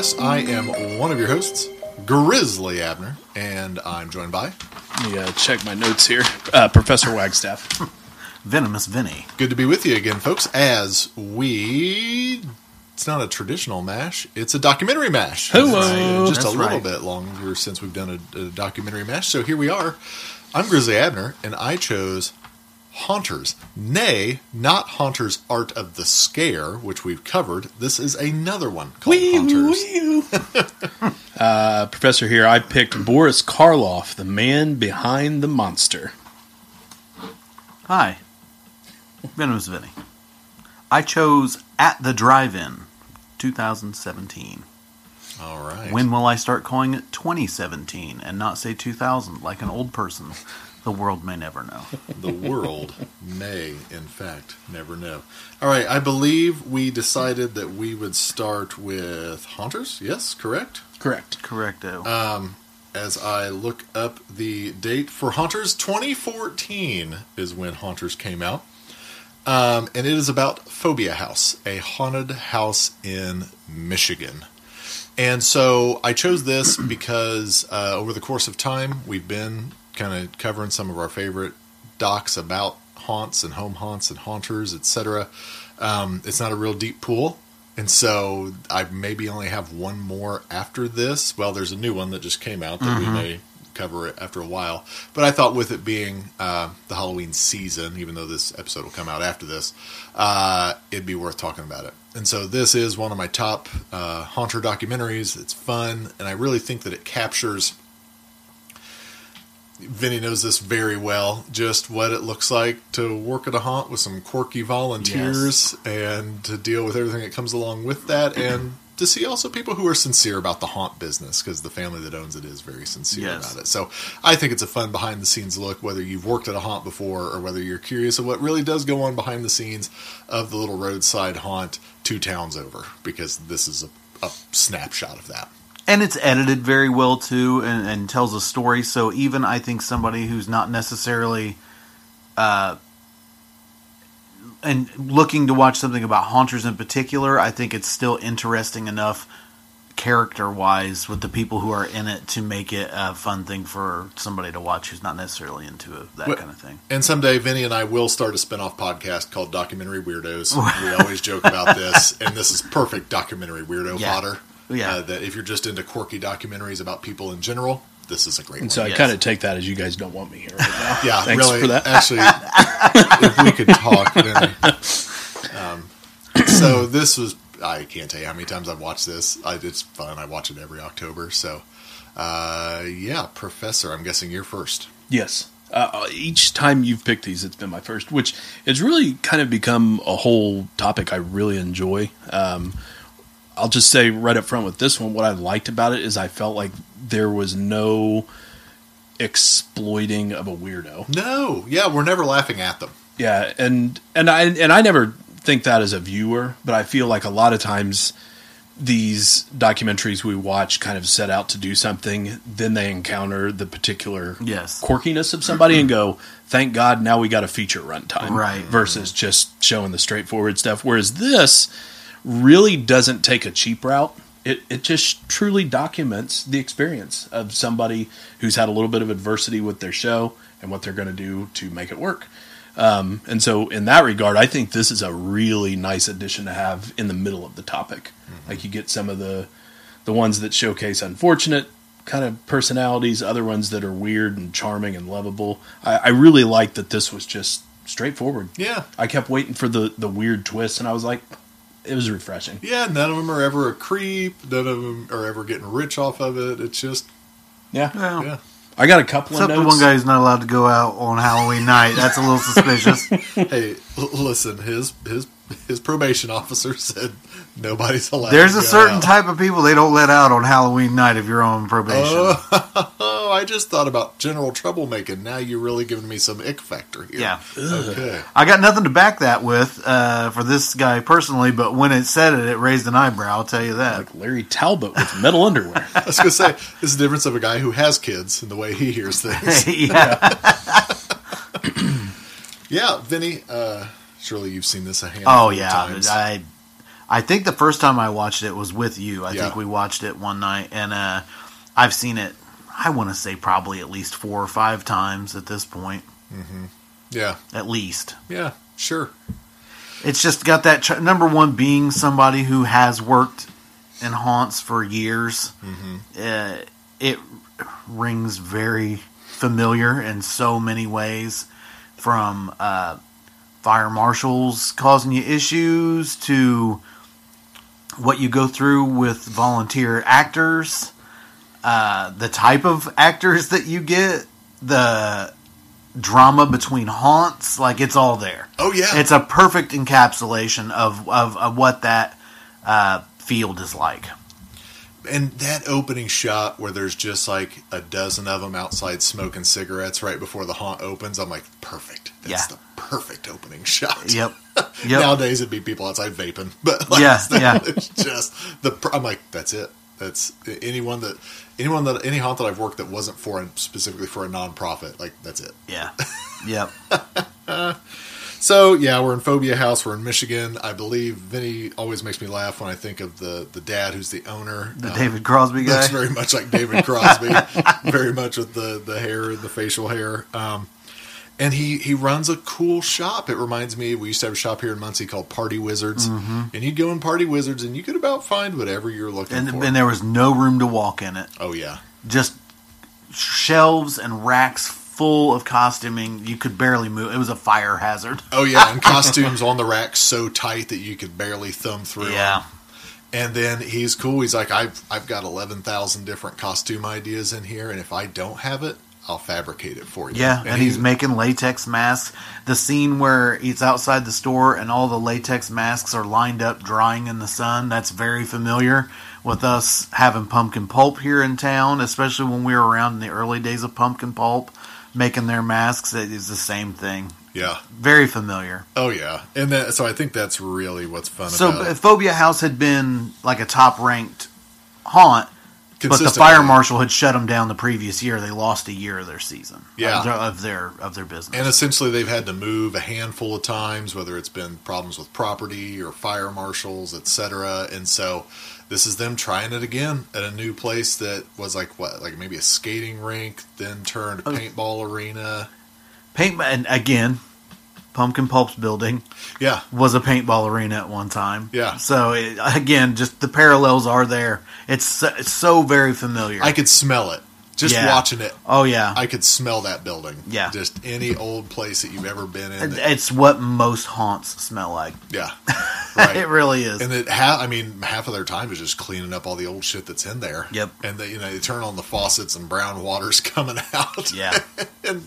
Podcast. I am one of your hosts, Grizzly Abner, and I'm joined by. Let me uh, check my notes here. Uh, Professor Wagstaff. Venomous Vinny. Good to be with you again, folks. As we, it's not a traditional mash; it's a documentary mash. Hello. Just That's a little right. bit longer since we've done a, a documentary mash. So here we are. I'm Grizzly Abner, and I chose Haunters. Nay, not Haunters Art of the Scare, which we've covered. This is another one called Haunters. uh, Professor here, I picked Boris Karloff, the man behind the monster. Hi. Venomous Vinny. I chose At the Drive-In 2017. All right. When will I start calling it 2017 and not say 2000 like an old person? The world may never know. the world may, in fact, never know. All right, I believe we decided that we would start with Haunters. Yes, correct. Correct. Correcto. Um, as I look up the date for Haunters, 2014 is when Haunters came out. Um, and it is about Phobia House, a haunted house in Michigan. And so I chose this because uh, over the course of time, we've been kind of covering some of our favorite docs about haunts and home haunts and haunters, etc. Um, it's not a real deep pool. And so I maybe only have one more after this. Well, there's a new one that just came out that we may cover it after a while. But I thought with it being uh, the Halloween season, even though this episode will come out after this, uh, it'd be worth talking about it. And so this is one of my top uh, haunter documentaries. It's fun, and I really think that it captures. Vinny knows this very well. Just what it looks like to work at a haunt with some quirky volunteers and to deal with everything that comes along with that, and to see also people who are sincere about the haunt business because the family that owns it is very sincere Yes. about it. So I think it's a fun behind the scenes look, whether you've worked at a haunt before or whether you're curious of what really does go on behind the scenes of the little roadside haunt two towns over, because this is a, a snapshot of that. And it's edited very well too and, and tells a story so even i think somebody who's not necessarily uh and looking to watch something about haunters in particular i think it's still interesting enough character wise with the people who are in it to make it a fun thing for somebody to watch who's not necessarily into it, that What- kind of thing And someday, Vinny and I will start a spin-off podcast called Documentary Weirdos. we always joke about this, and this is perfect documentary weirdo Yeah. fodder. Yeah. Uh, that if you're just into quirky documentaries about people in general, this is a great And one. so I Yes. kind of take that as you guys don't want me here right now. yeah, Thanks really. for that. Actually, if we could talk, Vinny. Um, so this was. I can't tell you how many times I've watched this. I, it's fun. I watch it every October. So, uh, yeah, Professor. I'm guessing you're first. Yes. Uh, each time you've picked these, it's been my first, which has really kind of become a whole topic I really enjoy. Um, I'll just say right up front with this one, what I liked about it is I felt like there was no exploiting of a weirdo. No, yeah, we're never laughing at them. Yeah, and and I and I never think that as a viewer, but I feel like a lot of times these documentaries we watch kind of set out to do something, then they encounter the particular Yes. quirkiness of somebody and go, "Thank God, now we got a feature runtime." Right. Versus just showing the straightforward stuff. Whereas this really doesn't take a cheap route. It it just truly documents the experience of somebody who's had a little bit of adversity with their show and what they're going to do to make it work. Um, and so, in that regard, I think this is a really nice addition to have in the middle of the topic. Like you get some of the the ones that showcase unfortunate kind of personalities, other ones that are weird and charming and lovable. I, I really like that this was just straightforward. Yeah, I kept waiting for the the weird twist, and I was like, it was refreshing. Yeah, none of them are ever a creep. None of them are ever getting rich off of it. It's just, Yeah, Well, yeah. I got a couple except of the one guy who's not allowed to go out on Halloween night. That's a little suspicious. hey, l- listen, his his his probation officer said nobody's allowed. There's to a go certain out. type of people they don't let out on Halloween night if you're on probation. Oh, I just thought about general troublemaking. Now you're really giving me some ick factor here. Yeah. Okay. I got nothing to back that with uh, for this guy personally, but when it said it, it raised an eyebrow. I'll tell you that. Like Larry Talbot with metal underwear. I was going to say, this is the difference of a guy who has kids and the way he hears things. yeah. yeah, Vinny, uh, surely you've seen this a handful Oh of yeah. times. I I think the first time I watched it was with you. I Yeah. think we watched it one night, and uh, I've seen it. I want to say probably at least four or five times at this point, yeah, at least. yeah, sure. It's just got that ch- number one being somebody who has worked in haunts for years. Uh, it rings very familiar in so many ways, from uh, fire marshals causing you issues to what you go through with volunteer actors, uh, the type of actors that you get, the drama between haunts, like it's all there. Oh yeah, It's a perfect encapsulation of, of, of what that uh, field is like. and that opening shot where there's just like a dozen of them outside smoking cigarettes right before the haunt opens. I'm like, perfect. That's Yeah. the perfect opening shot. Yep. Yep. Nowadays it'd be people outside vaping, but like, Yeah, yeah. it's just the. I'm like, that's it. That's anyone that anyone that any haunt that I've worked that wasn't for specifically for a nonprofit. Like that's it. Yeah. Yep. So yeah, we're in Phobia House. We're in Michigan. I believe Vinny always makes me laugh when I think of the the dad who's the owner. The Uh, David Crosby guy. looks very much like David Crosby, very much with the the hair and the facial hair. Um, and he he runs a cool shop. It reminds me we used to have a shop here in Muncie called Party Wizards, mm-hmm. and you'd go in Party Wizards and you could about find whatever you're looking And, for. and there was no room to walk in it. oh yeah, Just shelves and racks full of costuming. You could barely move. It was a fire hazard. oh yeah, and costumes on the rack so tight that you could barely thumb through. Yeah. And then he's cool. He's like, I've I've got eleven thousand different costume ideas in here, and if I don't have it, I'll fabricate it for you. Yeah, and, he's making latex masks. The scene where he's outside the store and all the latex masks are lined up drying in the sun, that's very familiar with us having pumpkin pulp here in town, especially when we were around in the early days of pumpkin pulp making their masks. It is the same thing. yeah. Very familiar. Oh yeah, and that, so I think that's really what's fun So about if it. Phobia House had been like a top ranked haunt, but the fire marshal had shut them down the previous year. They lost a year of their season. Yeah. of their of their, of their business. And essentially, they've had to move a handful of times, whether it's been problems with property or fire marshals, etc. And so, this is them trying it again at a new place that was like what, like maybe a skating rink, then turned Oh. paintball arena. Paint and again, Pumpkin Pulp's building Yeah, was a paintball arena at one time. Yeah. So it, again, just the parallels are there. It's so, it's so very familiar. I could smell it just Yeah. watching it. oh yeah, I could smell that building. Yeah. just any old place that you've ever been in. that- it's what most haunts smell like. yeah, right. It really is. And it ha- I mean, half of their time is just cleaning up all the old shit that's in there. Yep. And they, you know, they turn on the faucets and brown water's coming out. yeah. and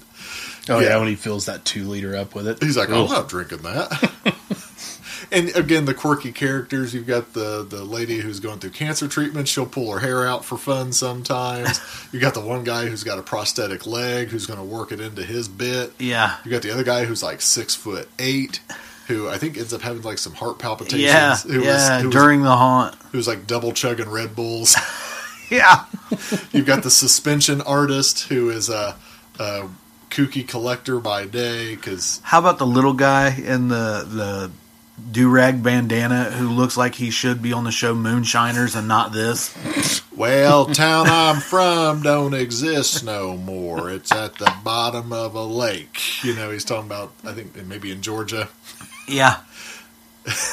Oh Yeah. yeah, when he fills that two liter up with it. he's like, "Oh, I'm not drinking that. and again, the quirky characters. You've got the the lady who's going through cancer treatment. She'll pull her hair out for fun sometimes. you got the one guy who's got a prosthetic leg who's going to work it into his bit. Yeah. You got the other guy who's like six foot eight. Who I think ends up having like some heart palpitations. Yeah. who yeah. was, who was during the haunt. who's like double chugging Red Bulls. Yeah. You've got the suspension artist who is a, a kooky collector by day because How about the little guy in the the do rag bandana who looks like he should be on the show Moonshiners and not this? well, town I'm from don't exist no more. It's at the bottom of a lake. You know, he's talking about I think maybe in Georgia. Yeah.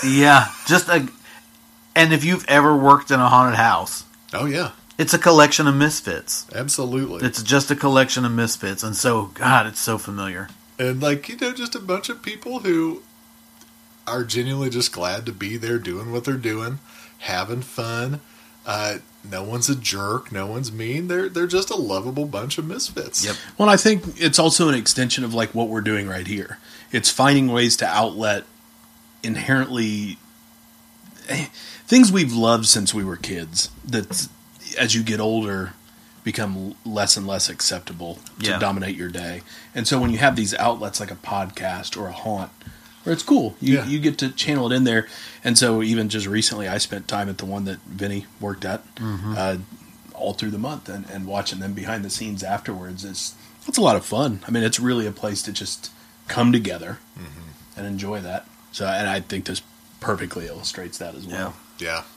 Yeah. Just a. And if you've ever worked in a haunted house, Oh yeah, it's a collection of misfits. absolutely. It's just a collection of misfits, and so God, it's so familiar. and like you know, just a bunch of people who are genuinely just glad to be there doing what they're doing, having fun. Uh, no one's a jerk. No one's mean. They're they're just a lovable bunch of misfits. Yep. Well, I think it's also an extension of like what we're doing right here. It's finding ways to outlet inherently eh, things we've loved since we were kids that as you get older become less and less acceptable to Yeah. dominate your day. And so when you have these outlets like a podcast or a haunt where it's cool, you Yeah. you get to channel it in there. And so even just recently I spent time at the one that Vinny worked at uh, all through the month and, and watching them behind the scenes afterwards is it's a lot of fun. I mean, it's really a place to just come together and enjoy that. So, and I think this perfectly illustrates that as well. Yeah. F-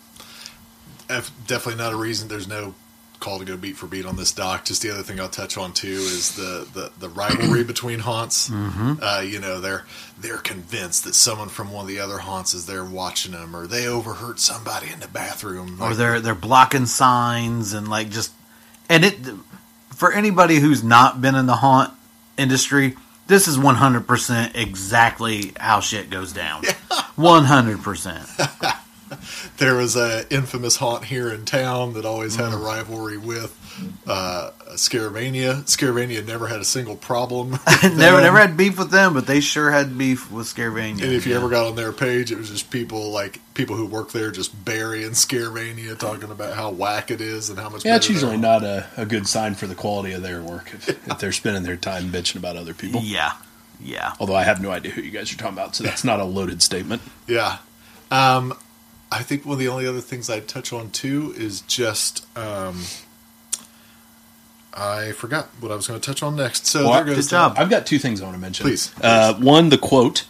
definitely not a reason. There's no call to go beat for beat on this doc. Just the other thing I'll touch on too is the the, the rivalry between haunts. Uh, you know, they're they're convinced that someone from one of the other haunts is there watching them, or they overheard somebody in the bathroom. or Like, they're they're blocking signs and like just and it for anybody who's not been in the haunt industry this is 100% exactly how shit goes down 100% there was a infamous haunt here in town that always had a Mm. rivalry with uh, Scaravania. Scaravania never had a single problem. never never had beef with them but they sure had beef with Scaravania And if you Yeah. ever got on their page, it was just people like people who work there just burying Scaravania, talking about how whack it is and how much. Yeah, it's usually not a, a good sign for the quality of their work if, if they're spending their time bitching about other people. yeah yeah Although I have no idea who you guys are talking about, so that's not a loaded statement. Yeah. Um, I think one of the only other things I'd touch on too is just um, I forgot what I was going to touch on next. So Well, there goes good job. I've got two things I want to mention. Please, Uh, one, the quote.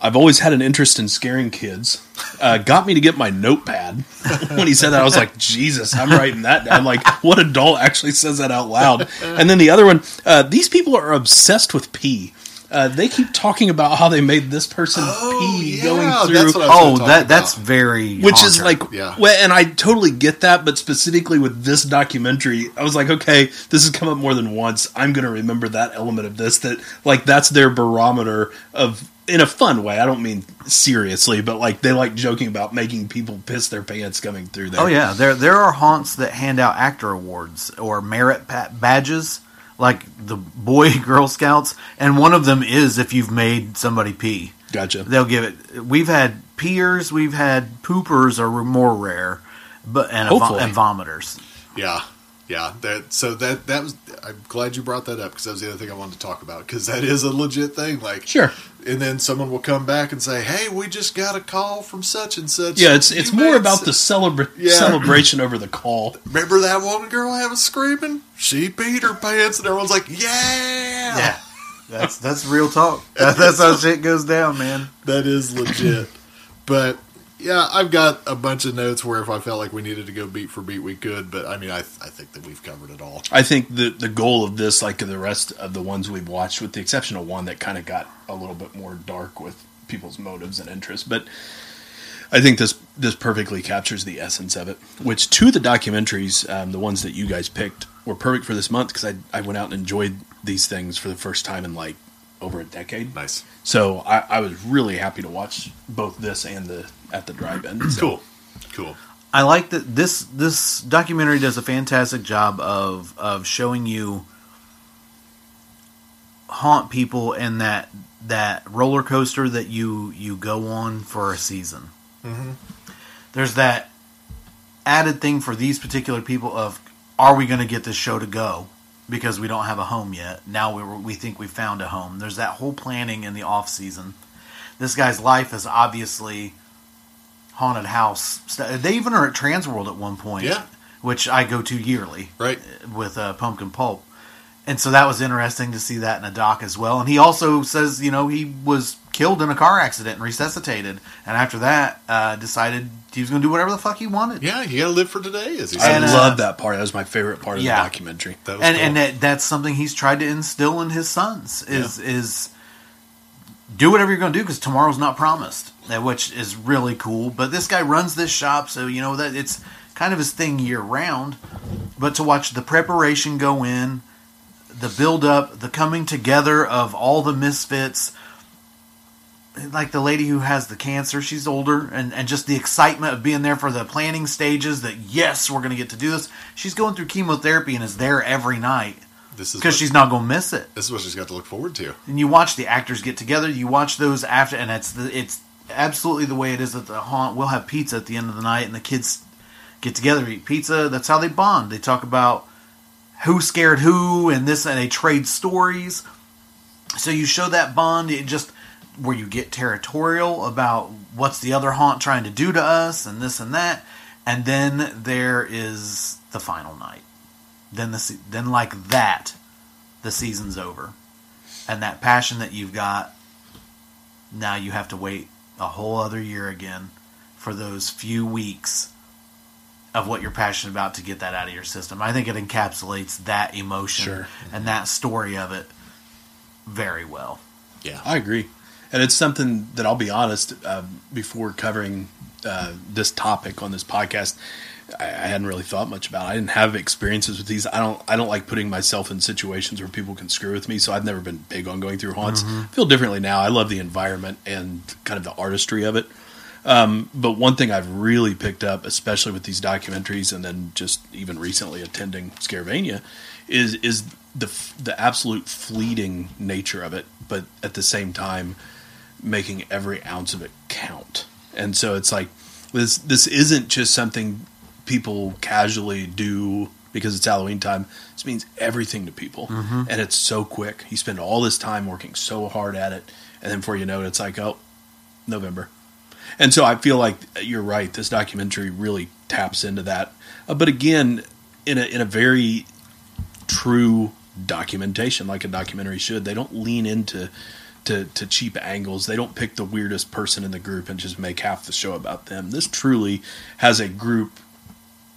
I've always had an interest in scaring kids. Uh, got me to get my notepad. when he said that, I was like, Jesus, I'm writing that down. I'm like, what adult actually says that out loud? And then the other one, uh, these people are obsessed with pee. Uh, they keep talking about how they made this person Oh, pee yeah, going through. that's what I was oh gonna that that's about. very which is like Yeah. well, and I totally get that, but specifically with this documentary, I was like, okay, this has come up more than once. I'm going to remember that element of this. That like that's their barometer of in a fun way. I don't mean seriously, but like they like joking about making people piss their pants coming through there. Oh yeah, there there are haunts that hand out actor awards or merit badges, like the Boy Girl Scouts, and one of them is if you've made somebody pee. gotcha. They'll give it. We've had peers, we've had poopers are more rare, but and, vo- Hopefully. and vomiters. Yeah, yeah. That so that that was. I'm glad you brought that up because that was the other thing I wanted to talk about because that is a legit thing. Like Sure. And then someone will come back and say, "Hey, we just got a call from such and such." Yeah, it's You it's more about s- the celebra- Yeah. celebration over the call. Remember that one girl I was screaming? She beat her pants, and everyone's like, "Yeah, Yeah, that's that's real talk. That's how shit goes down, man. that is legit." but yeah, I've got a bunch of notes where if I felt like we needed to go beat for beat, we could. But I mean, I I think that we've covered it all. I think the the goal of this, like the rest of the ones we've watched, with the exception of one that kind of got a little bit more dark with people's motives and interests, but I think this this perfectly captures the essence of it. Which two of the documentaries, um, the ones that you guys picked, were perfect for this month because I I went out and enjoyed these things for the first time in like over a decade. Nice, So I, I was really happy to watch both this and the at the drive-in. So, cool, cool. I like that this this documentary does a fantastic job of of showing you haunt people and that that roller coaster that you you go on for a season. Mm-hmm. There's that added thing for these particular people of are we going to get this show to go because we don't have a home yet. Now we we think we found a home. There's that whole planning in the off season. This guy's life is obviously haunted house. They even are at Transworld at one point, Yeah. which I go to yearly Right. with uh, Pumpkin Pulp. And so that was interesting to see that in a doc as well. And he also says, you know, he was killed in a car accident and resuscitated. And after that, uh, decided he was going to do whatever the fuck he wanted. Yeah, you got to live for today, as he I said. And, uh, love that part. That was my favorite part of Yeah. the documentary. that was and cool. and that, that's something he's tried to instill in his sons is is do whatever you're going to do because tomorrow's not promised, uh, which is really cool. But this guy runs this shop, so you know that it's kind of his thing year round. But to watch the preparation go in, the build up, the coming together of all the misfits. Like the lady who has the cancer, she's older, and, and just the excitement of being there for the planning stages that, yes, we're going to get to do this. She's going through chemotherapy and is there every night this is because she's not going to miss it. this is what she's got to look forward to. And you watch the actors get together, you watch those after, and it's the, it's absolutely the way it is at the haunt. We'll have pizza at the end of the night, and the kids get together, eat pizza. That's how they bond. They talk about who scared who, and this, and they trade stories. So you show that bond. It just where you get territorial about what's the other haunt trying to do to us, and this and that, and then there is the final night. Then the then like that, the season's over, and that passion that you've got. Now you have to wait a whole other year again for those few weeks of what you're passionate about to get that out of your system. I think it encapsulates that emotion Sure. and that story of it very well. Yeah. I agree, and it's something that I'll be honest. Uh, before covering uh, this topic on this podcast, I, I hadn't really thought much about. It. I didn't have experiences with these. I don't. I don't like putting myself in situations where people can screw with me. So I've never been big on going through haunts. I feel differently now. I love the environment and kind of the artistry of it. Um, but one thing I've really picked up, especially with these documentaries, and then just even recently attending Scaravania, is is the the absolute fleeting nature of it, but at the same time, making every ounce of it count. And so it's like this this isn't just something people casually do because it's Halloween time. This means everything to people, and it's so quick. You spend all this time working so hard at it, and then before you know it, it's like oh, November. And so I feel like you're right. This documentary really taps into that, uh, but again, in a in a very true documentation, like a documentary should. They don't lean into to, to cheap angles. They don't pick the weirdest person in the group and just make half the show about them. This truly has a group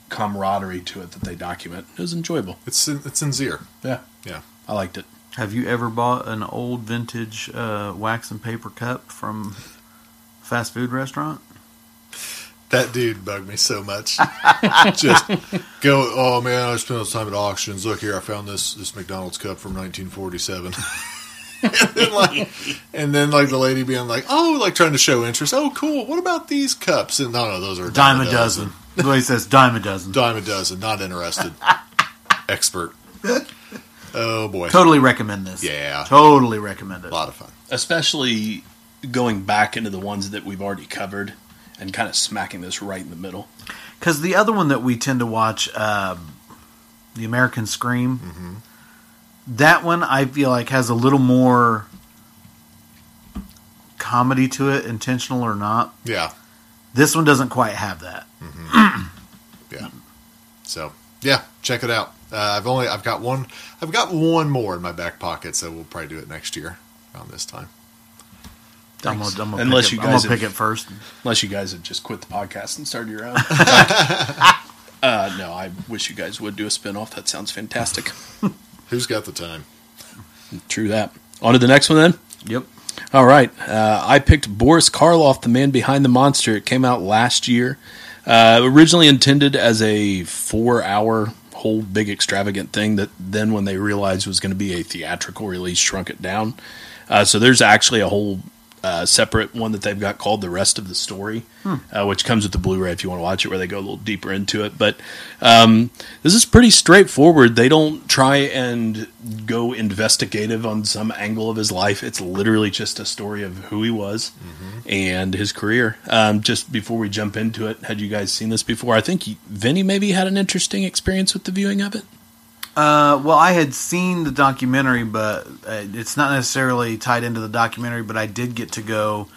camaraderie to it that they document. It was enjoyable. It's sin- it's sincere. Yeah, Yeah. I liked it. Have you ever bought an old vintage uh, wax and paper cup from fast food restaurant? That dude bugged me so much. Just go, oh man, I spent all this time at auctions. Look here, I found this this McDonald's cup from 1947. and, then like, and then like the lady being like, oh, like trying to show interest. Oh, cool. What about these cups? And no, no, those are a Dime a dozen. The way he says dime a dozen. Dime a dozen. Not interested. Expert. Oh boy, Totally recommend this. Yeah. Totally recommend it. a lot of fun. Especially going back into the ones that we've already covered and kind of smacking this right in the middle. Because the other one that we tend to watch, um, the American Scream, that one I feel like has a little more comedy to it, intentional or not. Yeah, This one doesn't quite have that. yeah. So yeah, check it out. Uh, I've only I've got one I've got one more in my back pocket, so we'll probably do it next year around this time. I'm gonna, I'm gonna Unless pick you it, I'm guys gonna pick it first. Unless you guys have just quit the podcast and started your own. uh, no, I wish you guys would do a spinoff. That sounds fantastic. Who's got the time? True that. On to the next one then. Yep. All right. Uh, I picked Boris Karloff, the man behind the monster. It came out last year. Uh, originally intended as a four hour whole big extravagant thing that then when they realized was going to be a theatrical release shrunk it down. Uh, so there's actually a whole uh, separate one that they've got called the rest of the story, uh, which comes with the Blu-ray if you want to watch it, where they go a little deeper into it. But um, this is pretty straightforward. They don't try and go investigative on some angle of his life. It's literally just a story of who he was and his career. Um, just before we jump into it, had you guys seen this before? I think you- Vinny maybe had an interesting experience with the viewing of it. Uh, well, I had seen the documentary, but uh, it's not necessarily tied into the documentary. But I did get to go.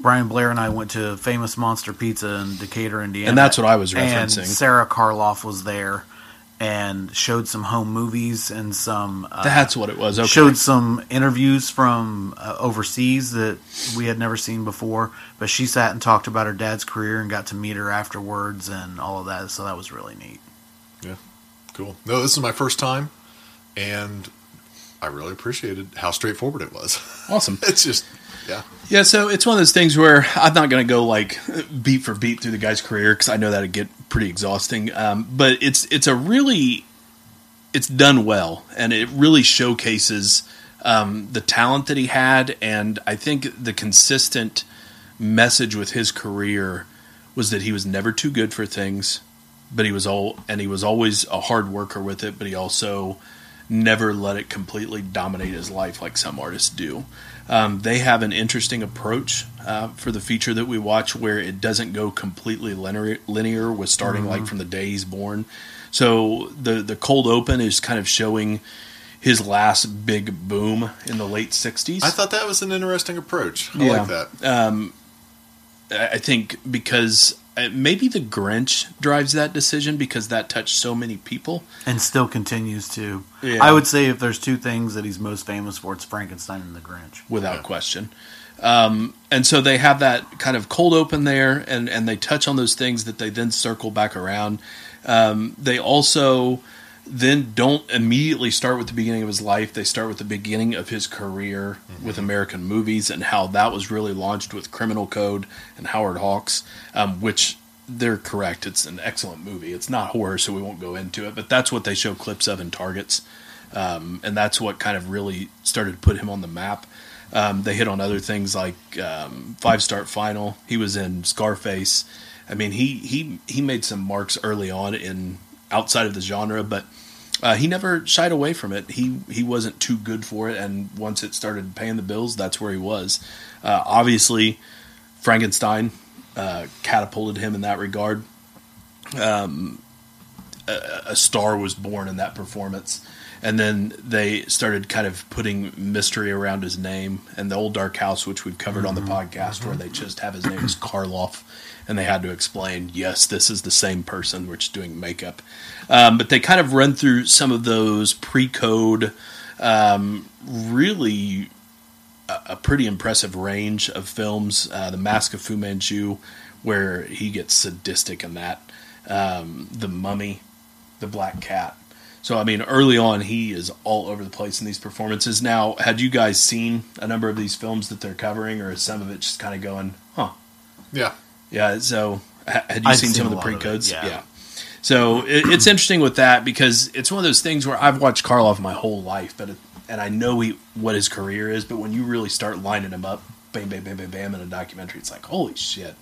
Brian Blair and I went to Famous Monster Pizza in Decatur, Indiana, And that's what I was And referencing. Sarah Karloff was there and showed some home movies and some. Uh, That's what it was. Okay. Showed some interviews from uh, overseas that we had never seen before. But she sat and talked about her dad's career and got to meet her afterwards and all of that. So that was really neat. Cool. No, this is my first time, and I really appreciated how straightforward it was. awesome. it's just, yeah, Yeah, so it's one of those things where I'm not going to go like beat for beat through the guy's career because I know that'd get pretty exhausting. Um, but it's it's a really it's done well, and it really showcases um, the talent that he had, and I think the consistent message with his career was that he was never too good for things, but he was all and he was always a hard worker with it, but he also never let it completely dominate his life like some artists do. Um, they have an interesting approach uh, for the feature that we watch where it doesn't go completely linear, linear with starting like from the day he's born. So the the cold open is kind of showing his last big boom in the late 60s. I thought that was an interesting approach. I Yeah. like that. I I think because maybe the Grinch drives that decision because that touched so many people. and still continues to. Yeah. I would say if there's two things that he's most famous for, it's Frankenstein and the Grinch. without Yeah. question. Um, and so they have that kind of cold open there, and, and they touch on those things that they then circle back around. Um, they also then don't immediately start with the beginning of his life. They start with the beginning of his career with American movies and how that was really launched with Criminal Code and Howard Hawks, um, which they're correct. It's an excellent movie. It's not horror, so we won't go into it, but that's what they show clips of in Targets. Um, and that's what kind of really started to put him on the map. Um, they hit on other things like um, Five Star Final. He was in Scarface. I mean, he he he made some marks early on in outside of the genre, but uh, he never shied away from it. He he wasn't too good for it, and once it started paying the bills, that's where he was. Uh, obviously, Frankenstein uh, catapulted him in that regard. Um, a, a star was born in that performance, and then they started kind of putting mystery around his name. And the old Dark House, which we've covered on the podcast, where they just have his name as Karloff, and they had to explain, yes, this is the same person, which is doing makeup. Um, but they kind of run through some of those pre-code, um, really a, a pretty impressive range of films. Uh, the Mask of Fu Manchu, where he gets sadistic in that. Um, the Mummy, the Black Cat. So I mean, early on, he is all over the place in these performances. Now, had you guys seen a number of these films that they're covering, or is some of it just kind of going, huh? Yeah. Yeah. So ha- had you seen, seen some of the of it, pre-codes? yeah. So it, it's interesting with that because it's one of those things where I've watched Karloff my whole life, but it, and I know he, what his career is, but when you really start lining him up, bam, bam, bam, bam, bam, in a documentary, it's like, holy shit,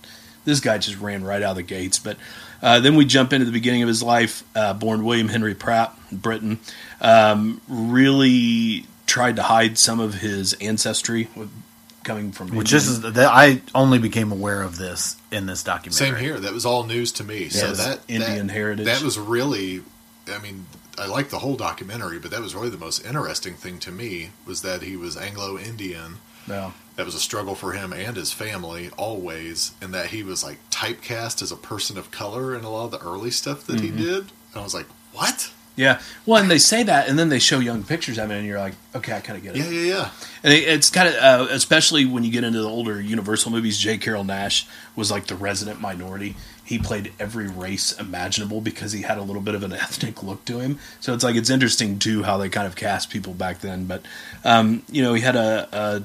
this guy just ran right out of the gates. But uh, then we jump into the beginning of his life, uh, born William Henry Pratt, Britain, um, really tried to hide some of his ancestry with, coming from Which Indian- this is that I only became aware of this in this documentary. Same here. That was all news to me. so it's that Indian that, heritage. That was really. I mean, I like the whole documentary, but that was really the most interesting thing to me was that he was Anglo-Indian. Yeah. That was a struggle for him and his family always, and that he was like typecast as a person of color in a lot of the early stuff that Mm-hmm. he did. And I was like, what? Yeah, well, and they say that, and then they show young pictures of it, and you're like, okay, I kind of get it. Yeah, yeah, yeah. And it, it's kind of, uh, especially when you get into the older Universal movies. J. Carrol Naish was like the resident minority. He played every race imaginable because he had a little bit of an ethnic look to him. So it's like it's interesting too how they kind of cast people back then. But um, you know, he had a, a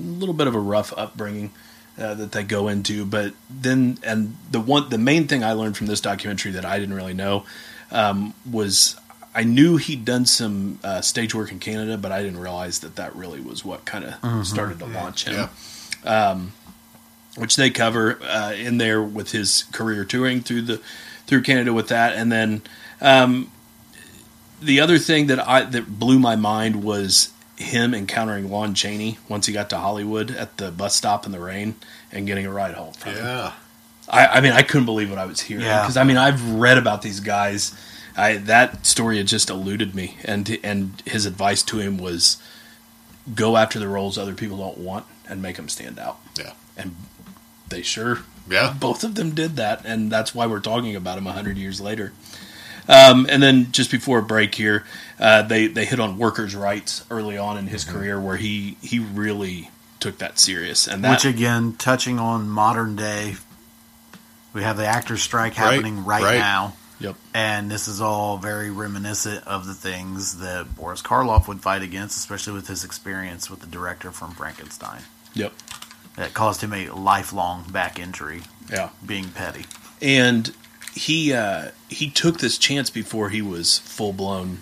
little bit of a rough upbringing. Uh, that they go into, but then and the one the main thing I learned from this documentary that I didn't really know um, was I knew he'd done some uh, stage work in Canada, but I didn't realize that that really was what kind of started to launch him. Yeah. Which they cover uh, in there with his career touring through the through Canada with that, and then um, the other thing that I that blew my mind was him encountering Lon Chaney once he got to Hollywood at the bus stop in the rain and getting a ride home from him. Yeah. I, I mean, I couldn't believe what I was hearing Yeah. because I mean, I've read about these guys. I that story had just eluded me, and and his advice to him was go after the roles other people don't want and make them stand out. Yeah. And they sure, Yeah. both of them did that, and that's why we're talking about him hundred years later. Um, and then just before a break here, uh, they they hit on workers' rights early on in Mm-hmm. his career, where he he really took that serious, and that Which again, touching on modern day, we have the actors' strike happening right, right. now, yep and this is all very reminiscent of the things that Boris Karloff would fight against, especially with his experience with the director from Frankenstein. yep That caused him a lifelong back injury, yeah. being petty. and he uh, he took this chance before he was full blown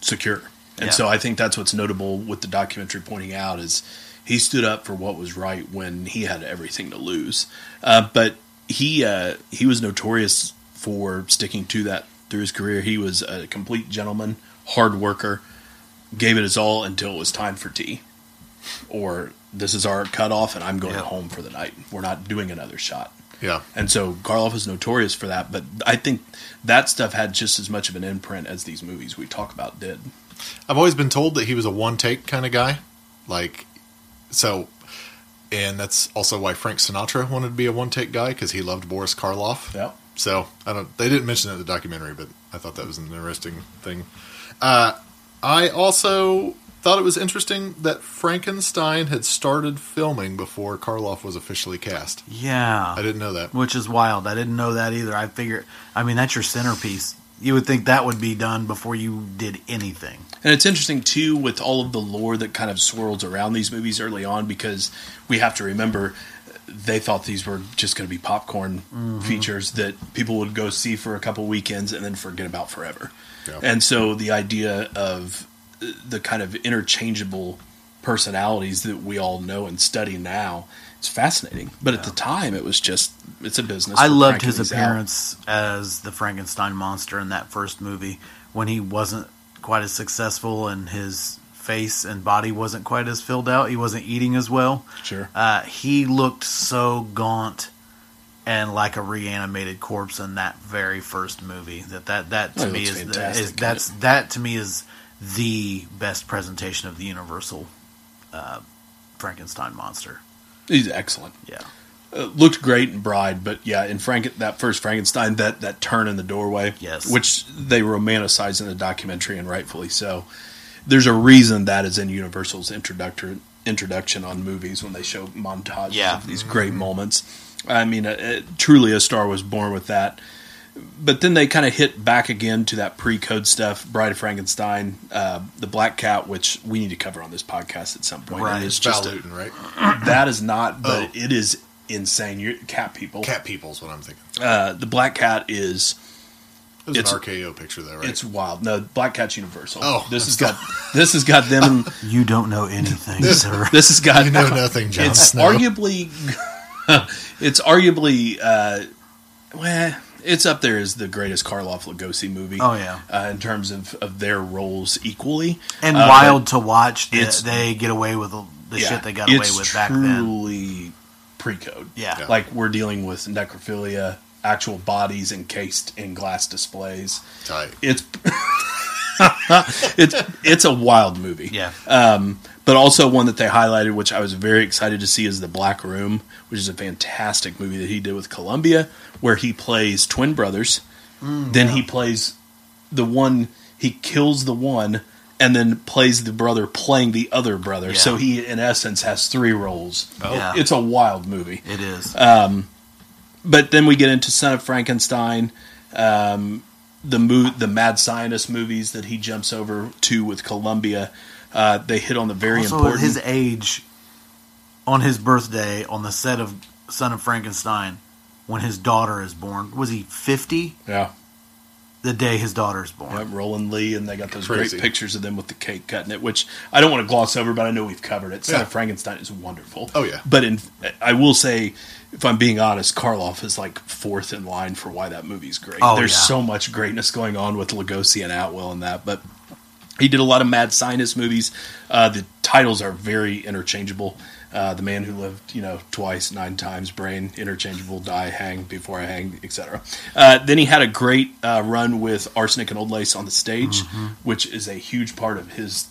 secure, and Yeah. so I think that's what's notable with the documentary pointing out is he stood up for what was right when he had everything to lose, uh, but he uh, he was notorious for sticking to that through his career. He was a complete gentleman, hard worker, gave it his all until it was time for tea. Or this is our cutoff and I'm going Yeah. home for the night. We're not doing another shot. Yeah. And so Karloff is notorious for that, but I think that stuff had just as much of an imprint as these movies we talk about did. I've always been told that he was a one take kind of guy. Like, so, and that's also why Frank Sinatra wanted to be a one take guy because he loved Boris Karloff. Yep. So I don't. They didn't mention it in the documentary, but I thought that was an interesting thing. Uh, I also thought it was interesting that Frankenstein had started filming before Karloff was officially cast. Yeah. I didn't know that. which is wild. I didn't know that either. I figure, I mean, that's your centerpiece. You would think that would be done before you did anything. And it's interesting too with all of the lore that kind of swirls around these movies early on because we have to remember they thought these were just going to be popcorn features that people would go see for a couple weekends and then forget about forever. Yeah. And so the idea of uh, the kind of interchangeable personalities that we all know and study now it's fascinating. But at the time it was just it's a business. I loved his these out. appearance as the Frankenstein monster in that first movie when he wasn't quite as successful and his face and body wasn't quite as filled out. He wasn't eating as well. Sure. Uh, he looked so gaunt and like a reanimated corpse in that very first movie. That that that to Oh, me is, the, is that's that to me is the best presentation of the Universal uh, Frankenstein monster. He's excellent. Yeah. uh, looked great in Bride, but yeah, in Frank that first Frankenstein, that that turn in the doorway, Yes. which they romanticize in the documentary, and rightfully so. There's a reason that is in Universal's introductory introduction on movies when they show montages Yeah. of these great moments. I mean, uh, uh, truly, a star was born with that. But then they kind of hit back again to that pre-code stuff, Bride of Frankenstein, uh, the Black Cat, which we need to cover on this podcast at some point. Right. It is Val just a- Lewton, right? that is not, but Oh. it is insane. You're cat people. Cat People's what I'm thinking. Uh, the black cat is It was It's- an RKO picture, though, right? it's wild. No, black cat's universal. Oh, this I'm has got this has got them. You don't know anything, sir. this has got You know nothing, Jon It's Snow. arguably, it's arguably, uh, well, it's up there as the greatest Karloff Lugosi movie. Oh, yeah. uh, in terms of of their roles equally, and Uh, wild to watch that it's- they get away with the, the Yeah, shit they got away with back then. Truly pre-code. Yeah. Yeah. like we're dealing with necrophilia, actual bodies encased in glass displays. Tight. It's it's it's a wild movie. Yeah. Um, but also one that they highlighted, which I was very excited to see, is The Black Room, which is a fantastic movie that he did with Columbia, where he plays twin brothers. then he plays the one, he kills the one, and then plays the brother playing the other brother. Yeah. So he, in essence, has three roles. Yeah. It's a wild movie It is. but then we get into Son of Frankenstein, um, the mo- the mad scientist movies that he jumps over to with Columbia. Uh, they hit on the very also, important. his age, on his birthday, on the set of Son of Frankenstein, when his daughter is born, was he 50? yeah, The day his daughter is born. yeah, Rowland Lee, and they got those Crazy. great pictures of them with the cake cutting it, which I don't want to gloss over, but I know we've covered it. Son Yeah. of Frankenstein is wonderful. Oh, yeah. but in I will say, if I'm being honest, Karloff is like fourth in line for why that movie's great. Oh, There's yeah. so much greatness going on with Lugosi and Atwill and that, but he did a lot of mad scientist movies. Uh, the titles are very interchangeable. Uh, the man who lived, you know, twice, nine times, brain interchangeable, die, hang, before I hang, etc. Uh, then he had a great uh, run with Arsenic and Old Lace on the stage, which is a huge part of his